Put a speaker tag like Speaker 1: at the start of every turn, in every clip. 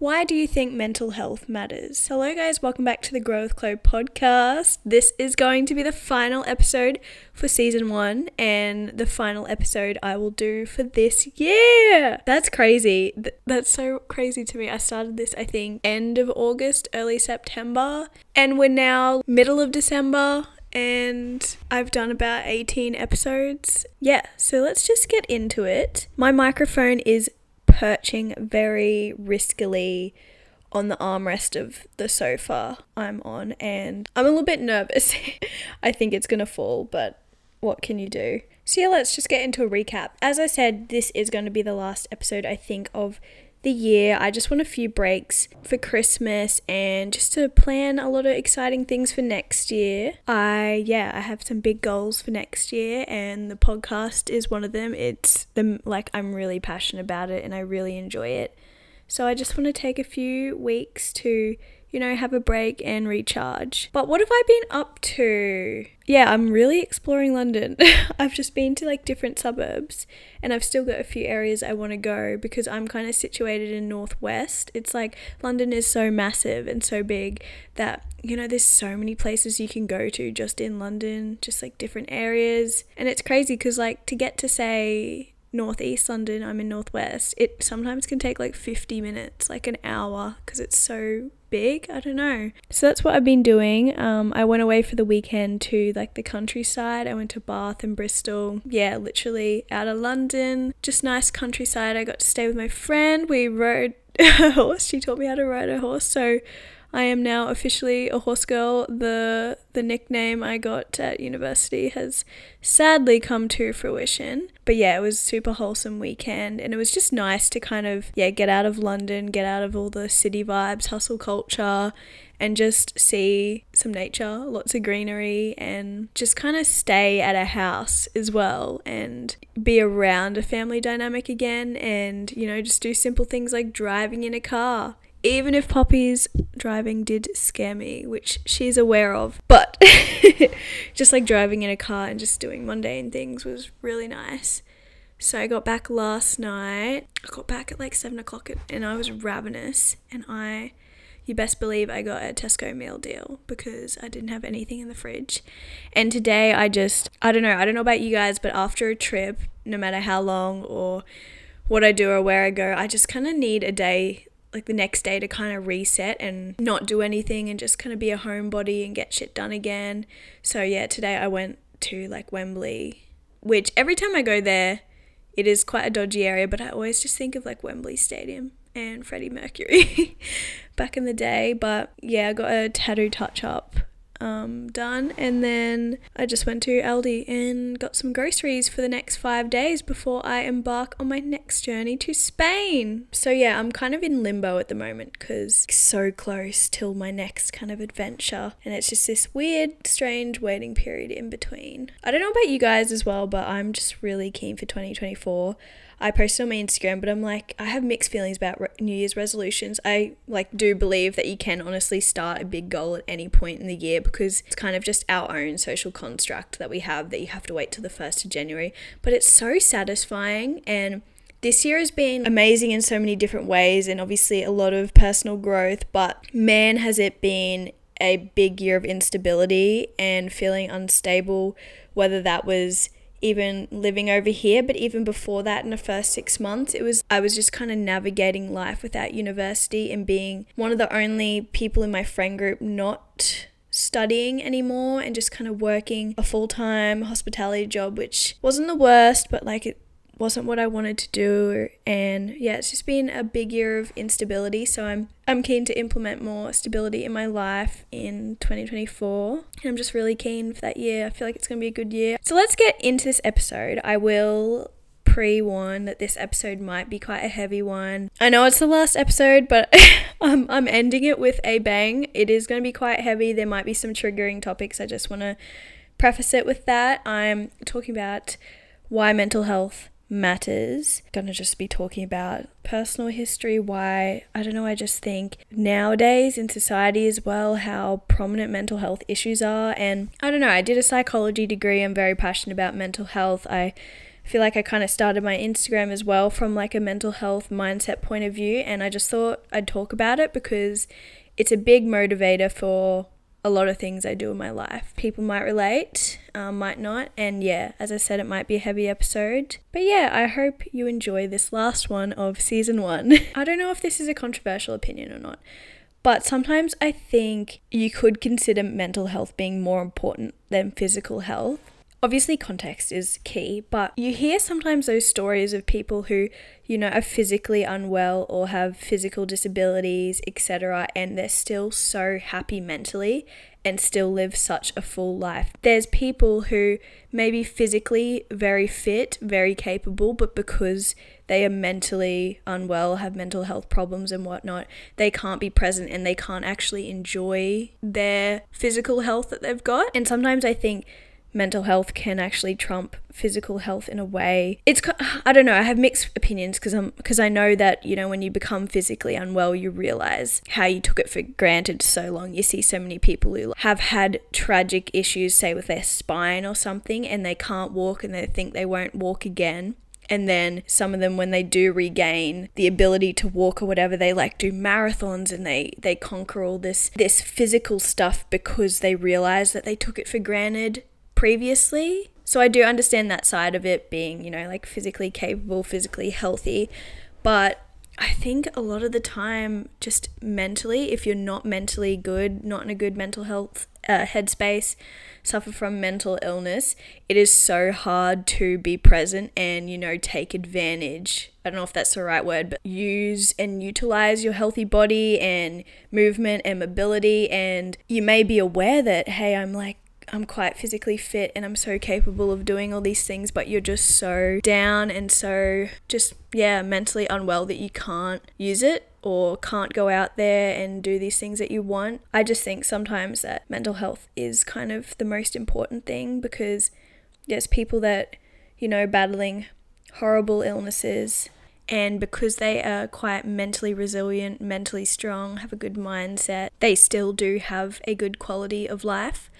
Speaker 1: Why do you think mental health matters? Hello, guys, welcome back to the Grow with Chlo podcast. This is going to be the final episode for season one and the final episode I will do for this year. That's crazy. That's so crazy to me. I started this, I think, end of August, early September, and we're now middle of December and I've done about 18 episodes. Yeah, so let's just get into it. My microphone is perching very riskily on the armrest of the sofa I'm on, and I'm a little bit nervous. I think it's gonna fall, but what can you do? So, yeah, let's just get into a recap. As I said, this is going to be the last episode, I think, of the year. I just want a few breaks for Christmas and just to plan a lot of exciting things for next year. I, yeah, I have some big goals for next year, and the podcast is one of them. It's the, like, I'm really passionate about it and I really enjoy it. So I just want to take a few weeks to, you know, have a break and recharge. But what have I been up to? Yeah, I'm really exploring London. I've just been to like different suburbs and I've still got a few areas I want to go because I'm kind of situated in northwest. It's like London is so massive and so big that you know there's so many places you can go to just in London, just like different areas. And it's crazy cuz like to get to say northeast London, I'm in northwest, it sometimes can take like 50 minutes, like an hour, because it's so big. I don't know. So that's what I've been doing. Um, I went away for the weekend to like the countryside. I went to Bath and Bristol. Yeah, literally out of London. Just nice countryside. I got to stay with my friend. We rode a horse. She taught me how to ride a horse. So I am now officially a horse girl. The the nickname I got at university has sadly come to fruition. But yeah, it was super wholesome weekend and it was just nice to kind of yeah, get out of London, get out of all the city vibes, hustle culture and just see some nature, lots of greenery and just kind of stay at a house as well and be around a family dynamic again and you know, just do simple things like driving in a car even if Poppy's driving did scare me, which she's aware of, but just like driving in a car and just doing mundane things was really nice. So I got back last night. I got back at like seven o'clock and I was ravenous. And I, you best believe I got a Tesco meal deal because I didn't have anything in the fridge. And today I just, I don't know, I don't know about you guys, but after a trip, no matter how long or what I do or where I go, I just kind of need a day like the next day to kind of reset and not do anything and just kind of be a homebody and get shit done again. So yeah, today I went to like Wembley, which every time I go there, it is quite a dodgy area, but I always just think of like Wembley Stadium and Freddie Mercury back in the day. But yeah, I got a tattoo touch up um, done. And then I just went to Aldi and got some groceries for the next five days before I embark on my next journey to Spain. So yeah, I'm kind of in limbo at the moment because so close till my next kind of adventure. And it's just this weird, strange waiting period in between. I don't know about you guys as well, but I'm just really keen for 2024. I posted on my Instagram, but I'm like, I have mixed feelings about re- New Year's resolutions. I like do believe that you can honestly start a big goal at any point in the year because it's kind of just our own social construct that we have that you have to wait till the 1st of January. But it's so satisfying and this year has been amazing in so many different ways and obviously a lot of personal growth, but man, has it been a big year of instability and feeling unstable, whether that was even living over here but even before that in the first 6 months it was I was just kind of navigating life without university and being one of the only people in my friend group not studying anymore and just kind of working a full-time hospitality job which wasn't the worst but like it wasn't what I wanted to do and yeah it's just been a big year of instability so I'm I'm keen to implement more stability in my life in 2024 and I'm just really keen for that year. I feel like it's going to be a good year. So let's get into this episode. I will pre-warn that this episode might be quite a heavy one. I know it's the last episode but um, I'm ending it with a bang. It is going to be quite heavy. There might be some triggering topics. I just want to preface it with that. I'm talking about why mental health matters. Gonna just be talking about personal history, why I don't know, I just think nowadays in society as well how prominent mental health issues are and I don't know, I did a psychology degree. I'm very passionate about mental health. I feel like I kind of started my Instagram as well from like a mental health mindset point of view. And I just thought I'd talk about it because it's a big motivator for a lot of things I do in my life. People might relate, um, might not. And yeah, as I said, it might be a heavy episode. But yeah, I hope you enjoy this last one of season one. I don't know if this is a controversial opinion or not. But sometimes I think you could consider mental health being more important than physical health. Obviously, context is key, but you hear sometimes those stories of people who, you know, are physically unwell or have physical disabilities, etc., and they're still so happy mentally and still live such a full life. There's people who may be physically very fit, very capable, but because they are mentally unwell, have mental health problems and whatnot, they can't be present and they can't actually enjoy their physical health that they've got. And sometimes I think mental health can actually trump physical health in a way. It's I don't know, I have mixed opinions because I'm because I know that, you know, when you become physically unwell, you realize how you took it for granted so long. You see so many people who have had tragic issues say with their spine or something and they can't walk and they think they won't walk again. And then some of them, when they do regain the ability to walk or whatever, they like do marathons and they they conquer all this this physical stuff because they realize that they took it for granted previously. So I do understand that side of it being, you know, like physically capable, physically healthy. But I think a lot of the time, just mentally, if you're not mentally good, not in a good mental health uh, headspace, suffer from mental illness, it is so hard to be present and, you know, take advantage. I don't know if that's the right word, but use and utilize your healthy body and movement and mobility. And you may be aware that, hey, I'm like I'm quite physically fit and I'm so capable of doing all these things, but you're just so down and so just, yeah, mentally unwell that you can't use it or can't go out there and do these things that you want. I just think sometimes that mental health is kind of the most important thing because there's people that, you know, battling horrible illnesses and because they are quite mentally resilient, mentally strong, have a good mindset, they still do have a good quality of life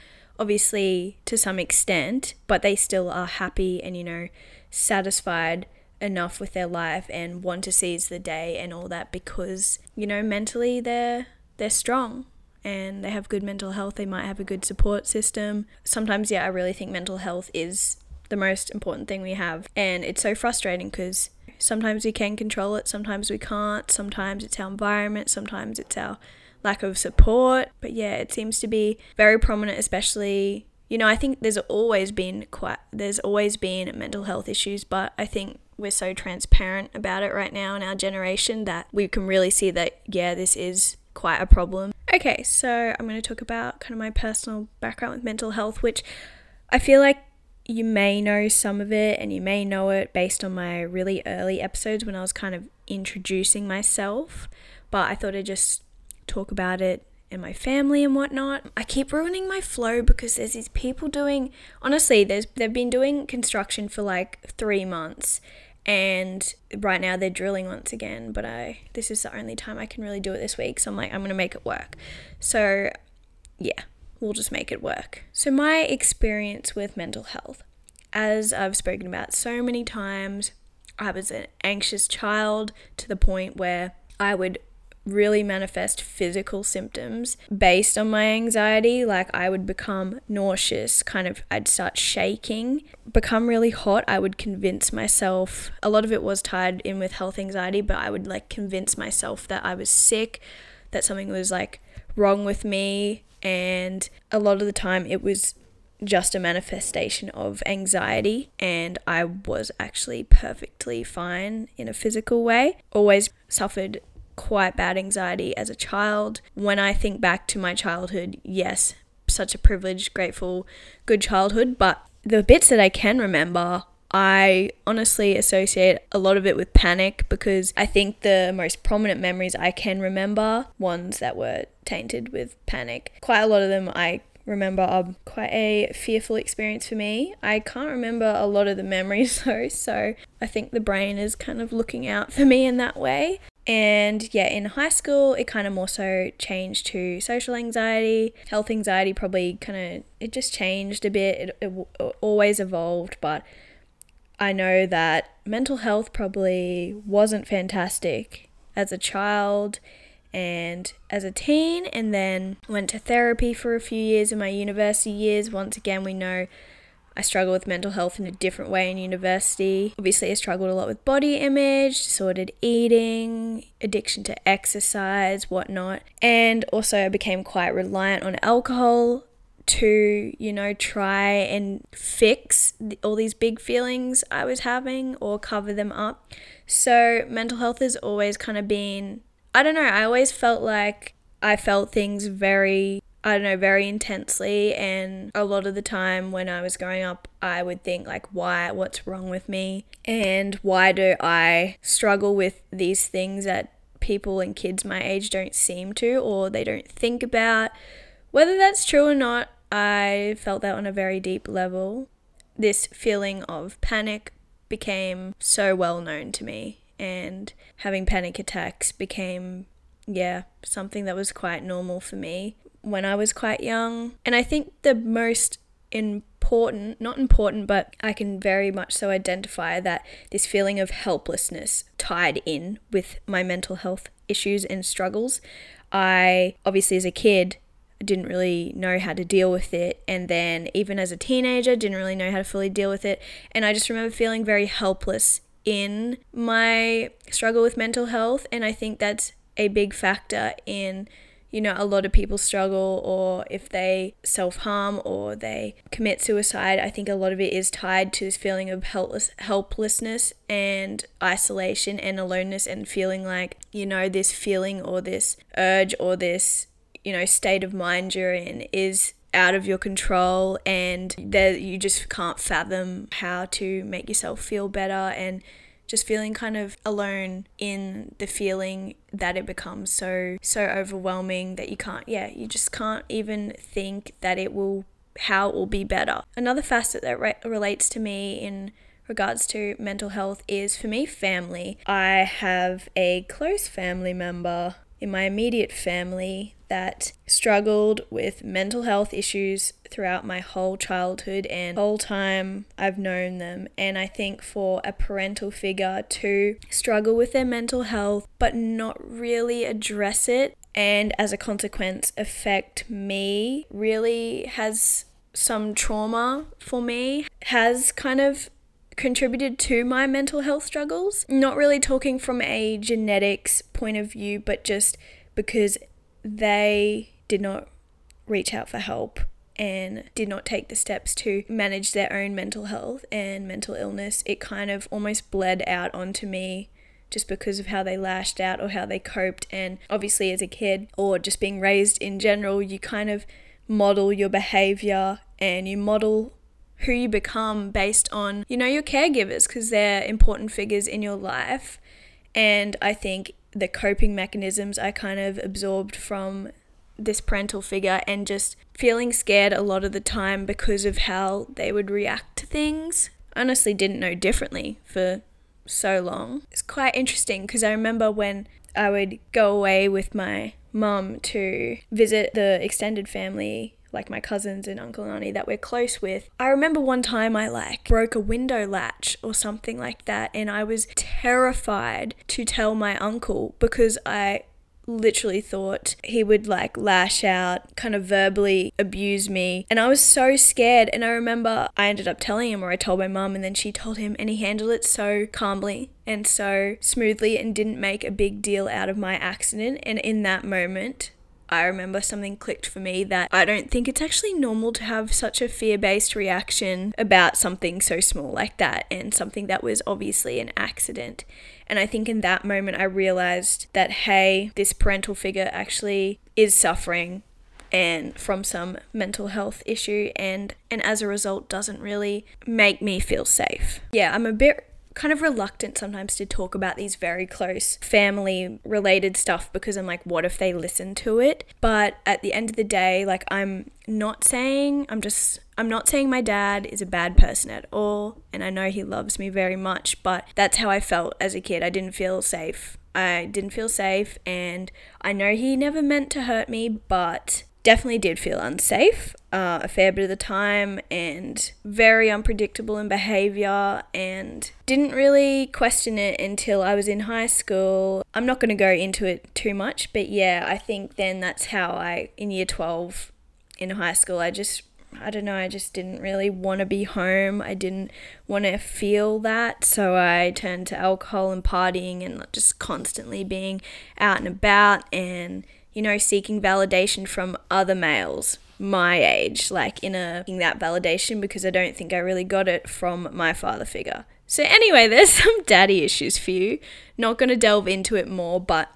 Speaker 1: obviously to some extent, but they still are happy and, you know, satisfied enough with their life and want to seize the day and all that because, you know, mentally they're they're strong and they have good mental health. They might have a good support system. Sometimes, yeah, I really think mental health is the most important thing we have. And it's so frustrating because sometimes we can control it, sometimes we can't. Sometimes it's our environment, sometimes it's our lack of support. But yeah, it seems to be very prominent, especially, you know, I think there's always been quite, there's always been mental health issues, but I think we're so transparent about it right now in our generation that we can really see that, yeah, this is quite a problem. Okay, so I'm going to talk about kind of my personal background with mental health, which I feel like you may know some of it and you may know it based on my really early episodes when I was kind of introducing myself. But I thought I'd just talk about it and my family and whatnot. I keep ruining my flow because there's these people doing honestly, there's they've been doing construction for like three months and right now they're drilling once again, but I this is the only time I can really do it this week. So I'm like, I'm gonna make it work. So yeah, we'll just make it work. So my experience with mental health, as I've spoken about so many times, I was an anxious child to the point where I would really manifest physical symptoms based on my anxiety. Like I would become nauseous, kind of, I'd start shaking, become really hot. I would convince myself, a lot of it was tied in with health anxiety, but I would like convince myself that I was sick, that something was like wrong with me. And a lot of the time it was just a manifestation of anxiety, and I was actually perfectly fine in a physical way. Always suffered quite bad anxiety as a child. When I think back to my childhood, yes, such a privileged, grateful, good childhood, but the bits that I can remember I honestly associate a lot of it with panic because I think the most prominent memories I can remember, ones that were tainted with panic, quite a lot of them I remember are quite a fearful experience for me. I can't remember a lot of the memories though, so I think the brain is kind of looking out for me in that way. And yeah, in high school, it kind of more so changed to social anxiety, health anxiety, probably kind of, it just changed a bit. It, it, it always evolved, but I know that mental health probably wasn't fantastic as a child and as a teen, and then went to therapy for a few years in my university years. Once again, we know I struggle with mental health in a different way in university. Obviously, I struggled a lot with body image, disordered eating, addiction to exercise, whatnot. And also, I became quite reliant on alcohol to, you know, try and fix all these big feelings I was having or cover them up. So, mental health has always kind of been, I don't know, I always felt like I felt things very, I don't know, very intensely. And a lot of the time when I was growing up, I would think, like, why, what's wrong with me? And why do I struggle with these things that people and kids my age don't seem to or they don't think about? Whether that's true or not, I felt that on a very deep level. This feeling of panic became so well known to me, and having panic attacks became, yeah, something that was quite normal for me when I was quite young. And I think the most important, not important, but I can very much so identify that this feeling of helplessness tied in with my mental health issues and struggles. I obviously, as a kid, didn't really know how to deal with it. And then, even as a teenager, didn't really know how to fully deal with it. And I just remember feeling very helpless in my struggle with mental health. And I think that's a big factor in, you know, a lot of people struggle or if they self harm or they commit suicide. I think a lot of it is tied to this feeling of helpless, helplessness and isolation and aloneness and feeling like, you know, this feeling or this urge or this you know state of mind you're in is out of your control and that you just can't fathom how to make yourself feel better and just feeling kind of alone in the feeling that it becomes so so overwhelming that you can't yeah you just can't even think that it will how it will be better. Another facet that re- relates to me in regards to mental health is for me family. I have a close family member in my immediate family that struggled with mental health issues throughout my whole childhood and whole time I've known them. And I think for a parental figure to struggle with their mental health but not really address it and as a consequence affect me really has some trauma for me has kind of contributed to my mental health struggles. Not really talking from a genetics point of view, but just because they did not reach out for help and did not take the steps to manage their own mental health and mental illness, it kind of almost bled out onto me just because of how they lashed out or how they coped. And obviously, as a kid or just being raised in general, you kind of model your behavior and you model who you become based on, you know, your caregivers because they're important figures in your life. And I think the coping mechanisms I kind of absorbed from this parental figure and just feeling scared a lot of the time because of how they would react to things. Honestly didn't know differently for so long. It's quite interesting because I remember when I would go away with my mum to visit the extended family like my cousins and uncle and auntie that we're close with. I remember one time I like broke a window latch or something like that and I was terrified to tell my uncle because I literally thought he would like lash out, kind of verbally abuse me. And I was so scared. And I remember I ended up telling him, or I told my mum, and then she told him, and he handled it so calmly and so smoothly and didn't make a big deal out of my accident. And in that moment, I remember something clicked for me that I don't think it's actually normal to have such a fear based reaction about something so small like that and something that was obviously an accident. And I think in that moment, I realized that, hey, this parental figure actually is suffering and from some mental health issue and and as a result doesn't really make me feel safe. Yeah, I'm a bit kind of reluctant sometimes to talk about these very close family related stuff because I'm like, what if they listen to it? But at the end of the day, like, I'm not saying, I'm just, I'm not saying my dad is a bad person at all. And I know he loves me very much, but that's how I felt as a kid. I didn't feel safe. I didn't feel safe, and I know he never meant to hurt me, but definitely did feel unsafe uh, a fair bit of the time and very unpredictable in behavior and didn't really question it until I was in high school. I'm not going to go into it too much, but yeah, I think then that's how I, in year 12 in high school, I just I don't know, I just didn't really want to be home. I didn't want to feel that. So I turned to alcohol and partying and just constantly being out and about and, you know, seeking validation from other males my age, like in a that validation because I don't think I really got it from my father figure. So anyway, there's some daddy issues for you. Not going to delve into it more, but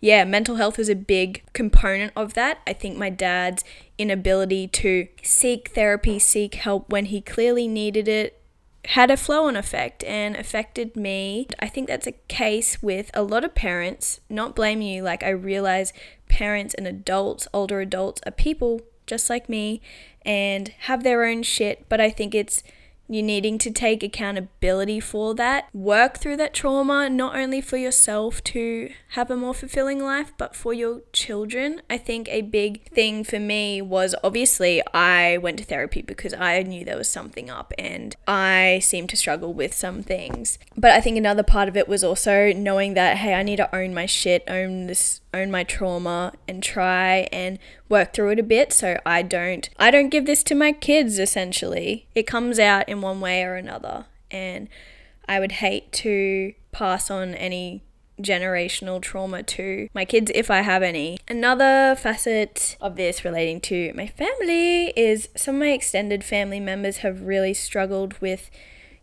Speaker 1: yeah, mental health is a big component of that. I think my dad's inability to seek therapy, seek help when he clearly needed it, had a flow on effect and affected me. I think that's a case with a lot of parents, not blaming you. Like, I realize parents and adults, older adults, are people just like me and have their own shit, but I think it's you needing to take accountability for that, work through that trauma, not only for yourself to have a more fulfilling life, but for your children. I think a big thing for me was obviously I went to therapy because I knew there was something up and I seemed to struggle with some things. But I think another part of it was also knowing that, hey, I need to own my shit, own this own my trauma and try and work through it a bit so I don't I don't give this to my kids essentially. It comes out in one way or another and I would hate to pass on any generational trauma to my kids if I have any. Another facet of this relating to my family is some of my extended family members have really struggled with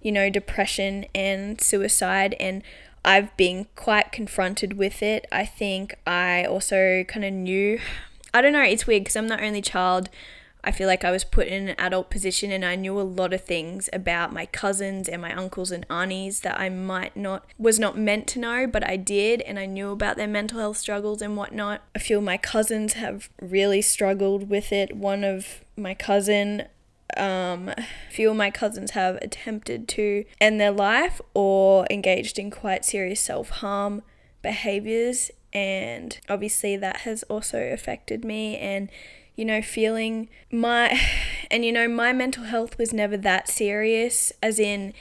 Speaker 1: you know depression and suicide and I've been quite confronted with it. I think I also kind of knew. I don't know, it's weird because I'm the only child. I feel like I was put in an adult position and I knew a lot of things about my cousins and my uncles and aunties that I might not, was not meant to know, but I did and I knew about their mental health struggles and whatnot. A few of my cousins have really struggled with it. One of my cousin um, a few of my cousins have attempted to end their life or engaged in quite serious self harm behaviors, and obviously that has also affected me. And you know, feeling my, and you know, my mental health was never that serious, as in,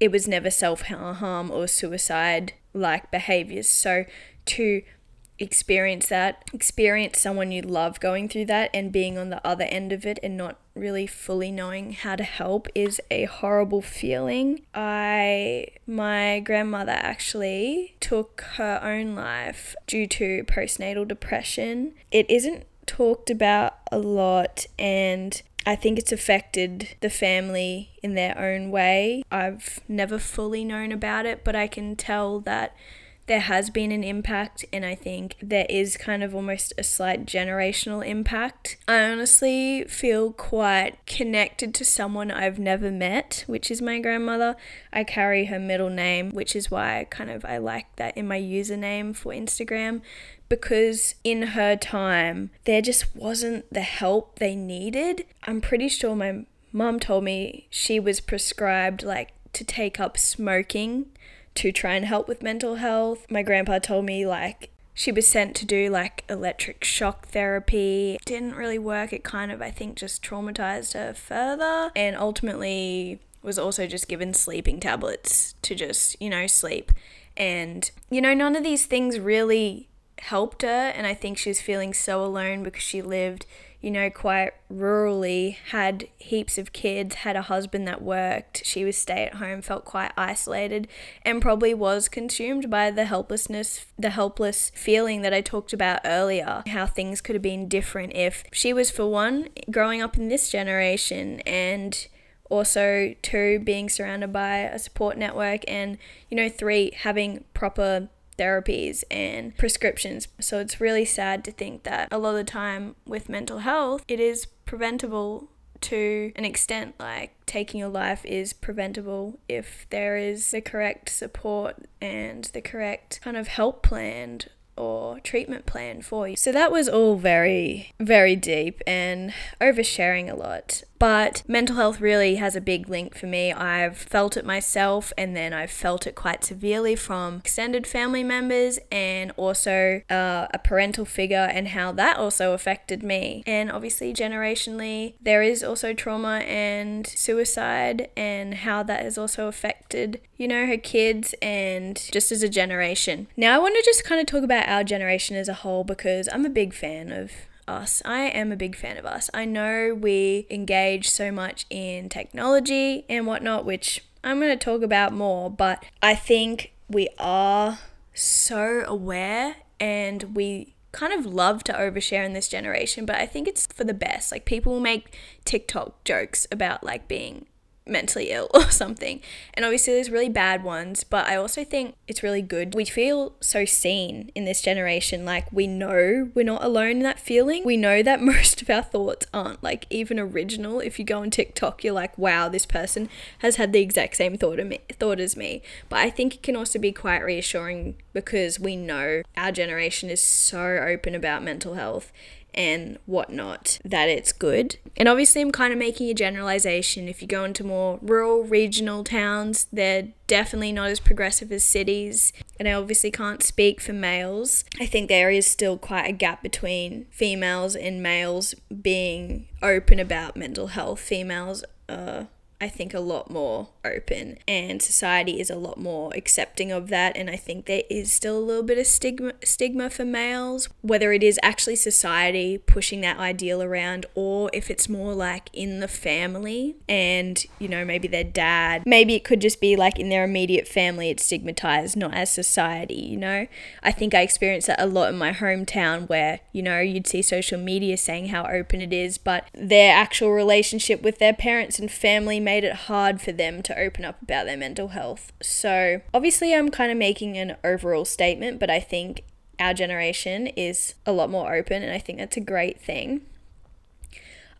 Speaker 1: it was never self harm or suicide like behaviors. So to experience that, experience someone you love going through that and being on the other end of it and not really fully knowing how to help is a horrible feeling. I my grandmother actually took her own life due to postnatal depression. It isn't talked about a lot and I think it's affected the family in their own way. I've never fully known about it, but I can tell that there has been an impact, and I think there is kind of almost a slight generational impact. I honestly feel quite connected to someone I've never met, which is my grandmother. I carry her middle name, which is why I kind of I like that in my username for Instagram because in her time there just wasn't the help they needed. I'm pretty sure my mom told me she was prescribed like to take up smoking to try and help with mental health. My grandpa told me like she was sent to do like electric shock therapy. Didn't really work. It kind of I think just traumatized her further and ultimately was also just given sleeping tablets to just, you know, sleep. And you know, none of these things really helped her and I think she was feeling so alone because she lived you know, quite rurally, had heaps of kids, had a husband that worked. She was stay at home, felt quite isolated, and probably was consumed by the helplessness, the helpless feeling that I talked about earlier. How things could have been different if she was, for one, growing up in this generation and also two being surrounded by a support network and you know three having proper therapies and prescriptions. So it's really sad to think that a lot of the time with mental health, it is preventable to an extent. Like taking your life is preventable if there is the correct support and the correct kind of help planned or treatment plan for you. So that was all very, very deep and oversharing a lot. But mental health really has a big link for me. I've felt it myself, and then I've felt it quite severely from extended family members and also uh, a parental figure, and how that also affected me. And obviously, generationally, there is also trauma and suicide, and how that has also affected, you know, her kids and just as a generation. Now, I want to just kind of talk about our generation as a whole because I'm a big fan of us. I am a big fan of us. I know we engage so much in technology and whatnot, which I'm going to talk about more, but I think we are so aware and we kind of love to overshare in this generation, but I think it's for the best. Like people make TikTok jokes about like being mentally ill or something. And obviously, there's really bad ones, but I also think it's really good. We feel so seen in this generation. Like, we know we're not alone in that feeling. We know that most of our thoughts aren't like even original. If you go on TikTok, you're like, wow, this person has had the exact same thought, me, thought as me. But I think it can also be quite reassuring because we know our generation is so open about mental health and whatnot that it's good. And obviously, I'm kind of making a generalization. If you go into more rural, regional towns, they're definitely not as progressive as cities. And I obviously can't speak for males. I think there is still quite a gap between females and males being open about mental health. Females are I think, a lot more open, and society is a lot more accepting of that. And I think there is still a little bit of stigma, stigma for males, whether it is actually society pushing that ideal around, or if it's more like in the family, and you know, maybe their dad, maybe it could just be like in their immediate family, it's stigmatized, not as society, you know. I think I experienced that a lot in my hometown where, you know, you'd see social media saying how open it is, but their actual relationship with their parents and family made it hard for them to open up about their mental health. So, obviously, I'm kind of making an overall statement, but I think our generation is a lot more open, and I think that's a great thing.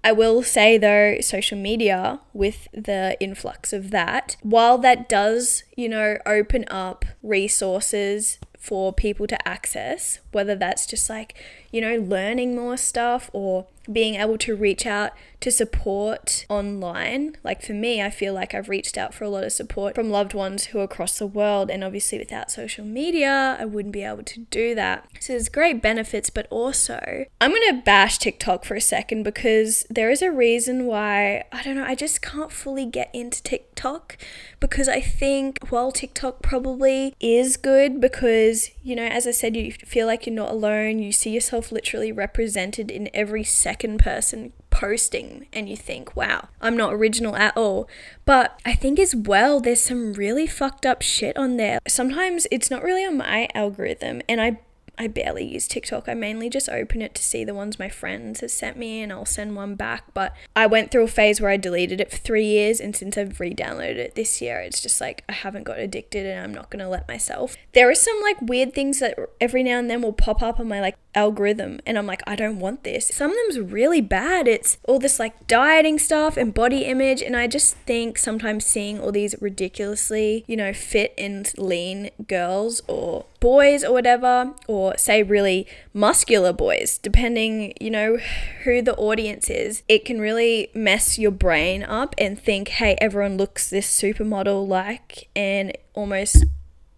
Speaker 1: I will say though, social media, with the influx of that, while that does, you know, open up resources for people to access, whether that's just like, you know, learning more stuff or being able to reach out to support online. Like for me, I feel like I've reached out for a lot of support from loved ones who are across the world. And obviously, without social media, I wouldn't be able to do that. So there's great benefits, but also, I'm going to bash TikTok for a second because there is a reason why, I don't know, I just can't fully get into TikTok because I think while TikTok probably is good because, you know, as I said, you feel like you're not alone, you see yourself literally represented in every second person posting and you think, wow, I'm not original at all. But I think as well, there's some really fucked up shit on there. Sometimes it's not really on my algorithm, and I I barely use TikTok. I mainly just open it to see the ones my friends have sent me and I'll send one back. But I went through a phase where I deleted it for three years and since I've re downloaded it this year, it's just like I haven't got addicted and I'm not to let myself. There are some like weird things that every now and then will pop up on my like algorithm and I'm like, I don't want this. Some of them's really bad. It's all this like dieting stuff and body image. And I just think sometimes seeing all these ridiculously, you know, fit and lean girls or boys or whatever, or say really muscular boys, depending, you know, who the audience is, it can really mess your brain up and think, hey, everyone looks this supermodel like, and almost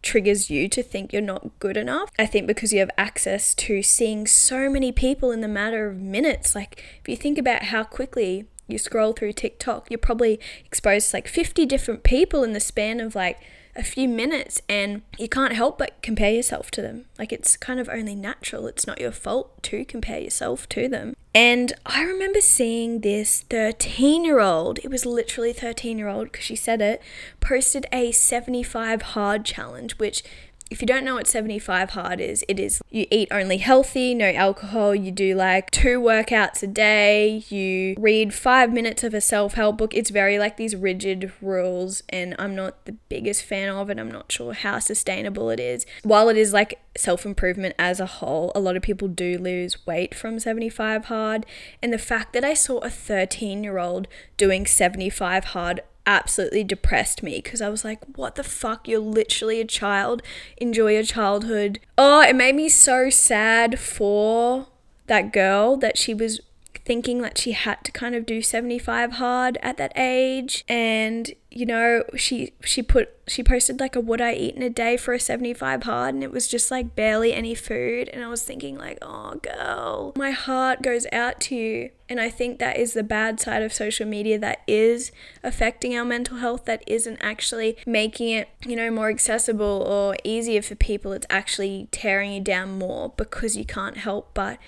Speaker 1: triggers you to think you're not good enough. I think because you have access to seeing so many people in the matter of minutes. Like, if you think about how quickly you scroll through TikTok, you're probably exposed to like 50 different people in the span of like a few minutes and you can't help but compare yourself to them. Like it's kind of only natural. It's not your fault to compare yourself to them. And I remember seeing this 13 year old, it was literally 13 year old because she said it, posted a 75 hard challenge, which if you don't know what 75 hard is, it is you eat only healthy, no alcohol, you do like two workouts a day, you read five minutes of a self help book. It's very like these rigid rules, and I'm not the biggest fan of it. I'm not sure how sustainable it is. While it is like self improvement as a whole, a lot of people do lose weight from 75 hard, and the fact that I saw a 13 year old doing 75 hard absolutely depressed me because I was like, what the fuck? You're literally a child. Enjoy your childhood. Oh, it made me so sad for that girl that she was thinking that she had to kind of do 75 hard at that age and you know she she put she posted like a what i eat in a day for a 75 hard and it was just like barely any food and i was thinking like oh girl. My heart goes out to you and i think that is the bad side of social media that is affecting our mental health that isn't actually making it you know more accessible or easier for people. It's actually tearing you down more because you can't help but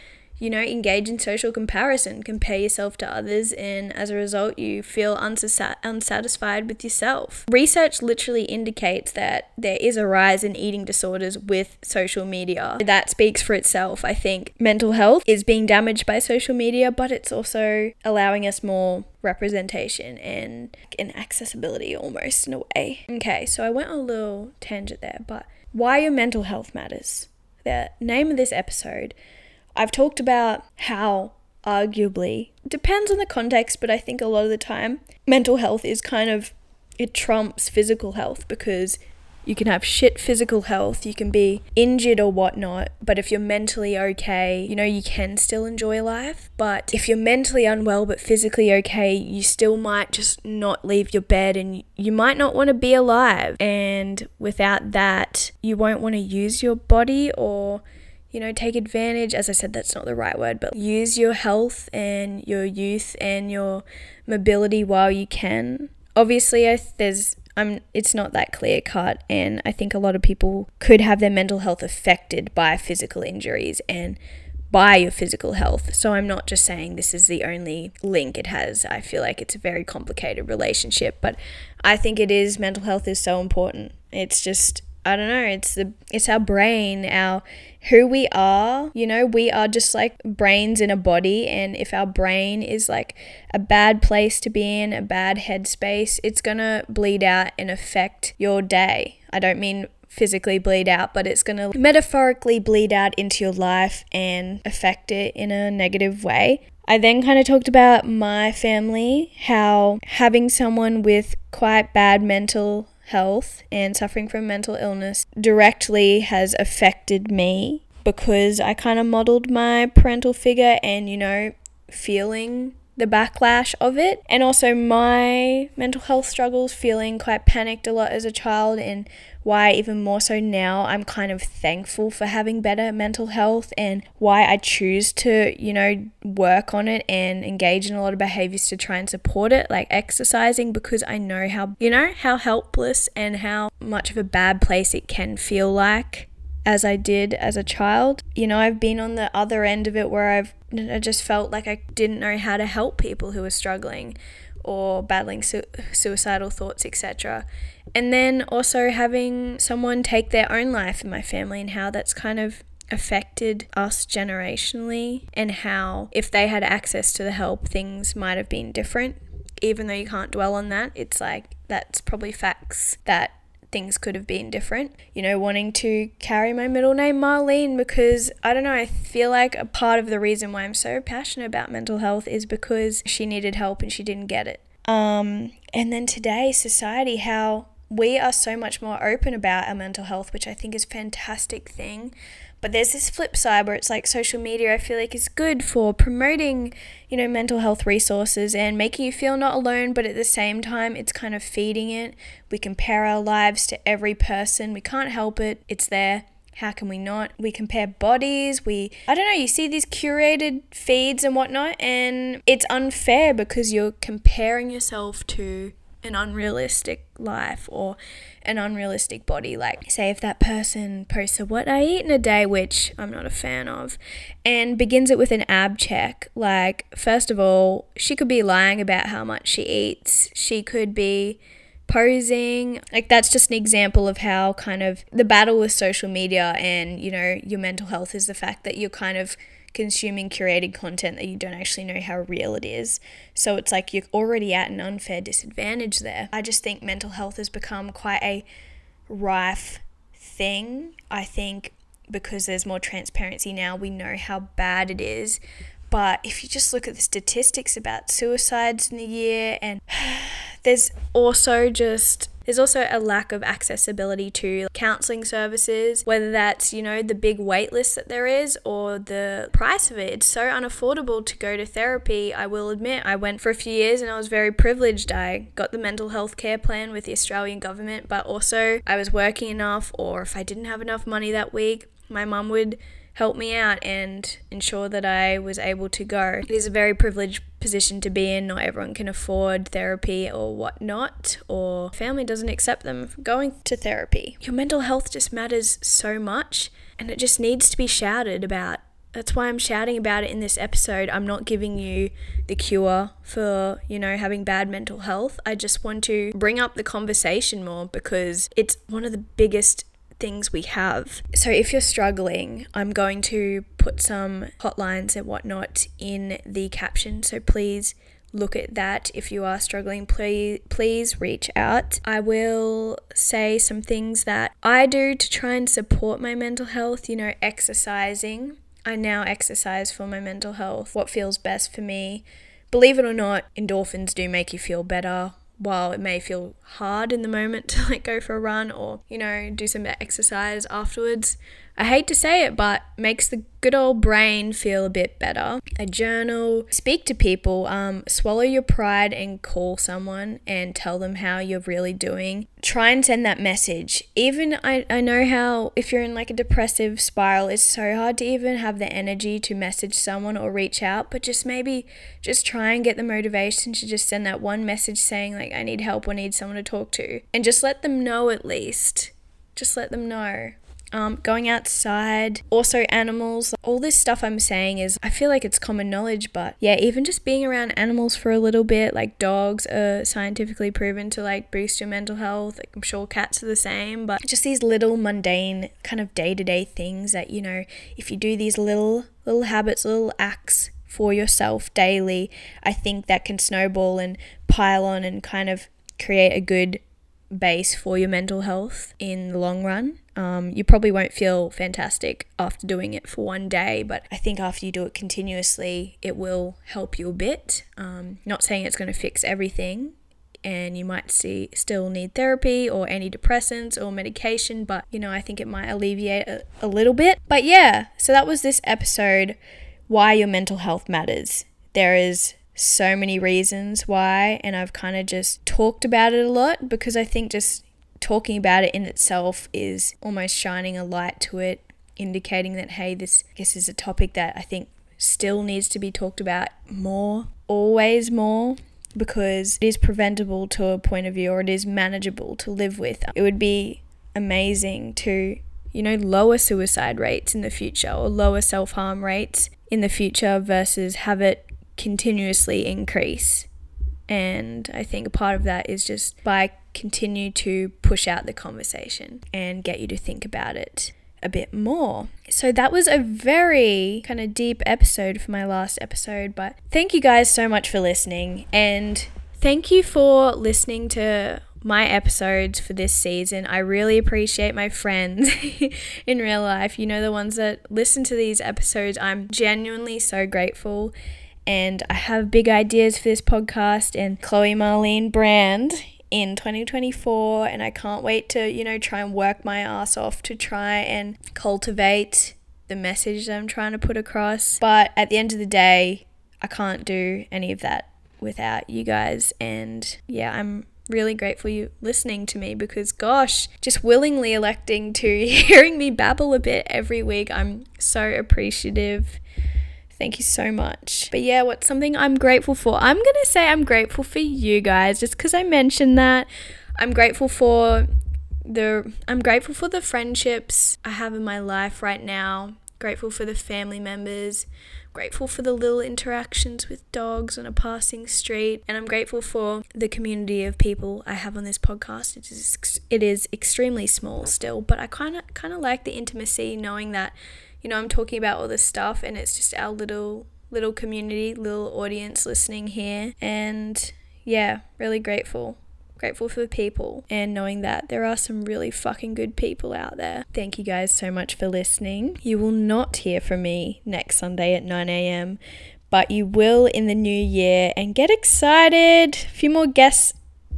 Speaker 1: you know, engage in social comparison, compare yourself to others, and as a result, you feel unsat- unsatisfied with yourself. Research literally indicates that there is a rise in eating disorders with social media. That speaks for itself. I think mental health is being damaged by social media, but it's also allowing us more representation and, and accessibility almost in a way. Okay, so I went a little tangent there, but why your mental health matters. The name of this episode I've talked about how arguably depends on the context, but I think a lot of the time mental health is kind of it trumps physical health because you can have shit physical health, you can be injured or whatnot, but if you're mentally okay, you know, you can still enjoy life. But if you're mentally unwell but physically okay, you still might just not leave your bed and you might not want to be alive. And without that, you won't want to use your body or you know, take advantage, as I said, that's not the right word, but use your health and your youth and your mobility while you can. Obviously, there's I'm it's not that clear cut and I think a lot of people could have their mental health affected by physical injuries and by your physical health. So I'm not just saying this is the only link it has. I feel like it's a very complicated relationship, but I think it is mental health is so important. It's just I don't know, it's the it's our brain, our who we are. You know, we are just like brains in a body and if our brain is like a bad place to be in, a bad headspace, it's going to bleed out and affect your day. I don't mean physically bleed out, but it's going to metaphorically bleed out into your life and affect it in a negative way. I then kind of talked about my family, how having someone with quite bad mental health and suffering from mental illness directly has affected me because I kind of modeled my parental figure and, you know, feeling the backlash of it. And also my mental health struggles, feeling quite panicked a lot as a child, and why even more so now I'm kind of thankful for having better mental health and why I choose to, you know, work on it and engage in a lot of behaviors to try and support it, like exercising, because I know how, you know, how helpless and how much of a bad place it can feel like as I did as a child. You know, I've been on the other end of it where I've I just felt like I didn't know how to help people who were struggling or battling su- suicidal thoughts, etc. And then also having someone take their own life in my family and how that's kind of affected us generationally and how if they had access to the help things might have been different even though you can't dwell on that it's like that's probably facts that things could have been different. You know, wanting to carry my middle name Marlene because I don't know, I feel like a part of the reason why I'm so passionate about mental health is because she needed help and she didn't get it. Um, and then today, society, how we are so much more open about our mental health, which I think is a fantastic thing. But there's this flip side where it's like social media, I feel like is good for promoting, you know, mental health resources and making you feel not alone, but at the same time, it's kind of feeding it. We compare our lives to every person. We can't help it. It's there. How can we not? We compare bodies. We, I don't know, you see these curated feeds and whatnot, and it's unfair because you're comparing yourself to an unrealistic life or an unrealistic body. Like, say, if that person posts a what I eat in a day, which I'm not a fan of, and begins it with an ab check, like, first of all, she could be lying about how much she eats. She could be posing. Like, that's just an example of how kind of the battle with social media and, you know, your mental health is the fact that you're kind of consuming curated content that you don't actually know how real it is. So it's like you're already at an unfair disadvantage there. I just think mental health has become quite a rife thing. I think because there's more transparency now, we know how bad it is. But if you just look at the statistics about suicides in the year, and there's also just There's also a lack of accessibility to counseling services, whether that's, you know, the big wait list that there is or the price of it. It's so unaffordable to go to therapy. I will admit, I went for a few years and I was very privileged. I got the mental health care plan with the Australian government, but also I was working enough, or if I didn't have enough money that week, my mum would help me out and ensure that I was able to go. It is a very privileged position to be in. Not everyone can afford therapy or whatnot, or family doesn't accept them going to therapy. Your mental health just matters so much and it just needs to be shouted about. That's why I'm shouting about it in this episode. I'm not giving you the cure for, you know, having bad mental health. I just want to bring up the conversation more because it's one of the biggest things we have. So if you're struggling, I'm going to put some hotlines and whatnot in the caption. So please look at that. If you are struggling please please reach out. I will say some things that i do to try and support my mental health you know exercising. I now exercise for my mental health what feels best for me. Believe it or not endorphins do make you feel better while it may feel hard in the moment to like go for a run or you know do some exercise afterwards I hate to say it, but makes the good old brain feel a bit better. A journal, speak to people, um, swallow your pride and call someone and tell them how you're really doing. Try and send that message. Even I, I know how if you're in like a depressive spiral, it's so hard to even have the energy to message someone or reach out, but just maybe just try and get the motivation to just send that one message saying like I need help or need someone to talk to and just let them know at least. Just let them know um, going outside, also animals. All this stuff I'm saying is, I feel like it's common knowledge, but yeah, even just being around animals for a little bit, like dogs are scientifically proven to like boost your mental health. Like, I'm sure cats are the same, but just these little mundane kind of day to day things that, you know, if you do these little, little habits, little acts, for yourself daily, I think that can snowball and pile on and kind of create a good base for your mental health in the long run. Um, you probably won't feel fantastic after doing it for one day, but I think after you do it continuously, it will help you a bit. Um, not saying it's going to fix everything, and you might see still need therapy or antidepressants or medication, but you know, I think it might alleviate a, a little bit. But yeah, so that was this episode why your mental health matters. There is so many reasons why, and I've kind of just talked about it a lot because I think just talking about it in itself is almost shining a light to it, indicating that, hey, this guess is a topic that I think still needs to be talked about more, always more, because it is preventable to a point of view or it is manageable to live with. It would be amazing to, you know, lower suicide rates in the future or lower self harm rates in the future versus have it continuously increase. And I think a part of that is just by continue to push out the conversation and get you to think about it a bit more. So that was a very kind of deep episode for my last episode, but thank you guys so much for listening and thank you for listening to my episodes for this season. I really appreciate my friends in real life. You know, the ones that listen to these episodes. I'm genuinely so grateful and I have big ideas for this podcast and Chloe Marlene brand in 2024 and I can't wait to, you know, try and work my ass off to try and cultivate the message that I'm trying to put across. But at the end of the day, I can't do any of that without you guys and yeah, I'm really grateful you listening to me because gosh, just willingly electing to hearing me babble a bit every week. I'm so appreciative Thank you so much. But yeah, what's something I'm grateful for? I'm going to say I'm grateful for you guys just because I mentioned that. I'm grateful for the I'm grateful for the friendships I have in my life right now. Grateful for the family members. Grateful for the little interactions with dogs on a passing street, and I'm grateful for the community of people I have on this podcast. It is it is extremely small still, but I kind of kind of like the intimacy, knowing that you know, I'm talking about all this stuff and it's just our little little community, little audience listening here and yeah, really grateful. Grateful for the people and knowing that there are some really fucking good people out there. Thank you guys so much for listening. You will not hear from me next Sunday at 9 a.m., but you will in the new year and get excited. A few more guests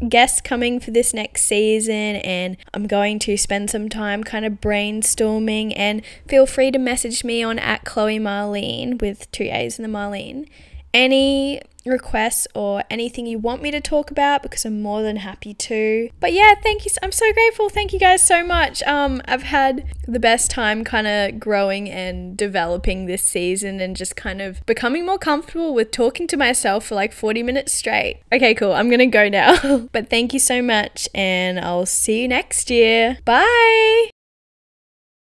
Speaker 1: guests coming for this next season, and I'm going to spend some time kind of brainstorming. And feel free to message me on at Chloe Marlene with two A's in the Marlene. Any requests or anything you want me to talk about because I'm more than happy to. But yeah, thank you. I'm so grateful. Thank you guys so much. Um, I've had the best time kind of growing and developing this season and just kind of becoming more comfortable with talking to myself for like 40 minutes straight. Okay, cool. I'm going to go now. but thank you so much and I'll see you next year. Bye.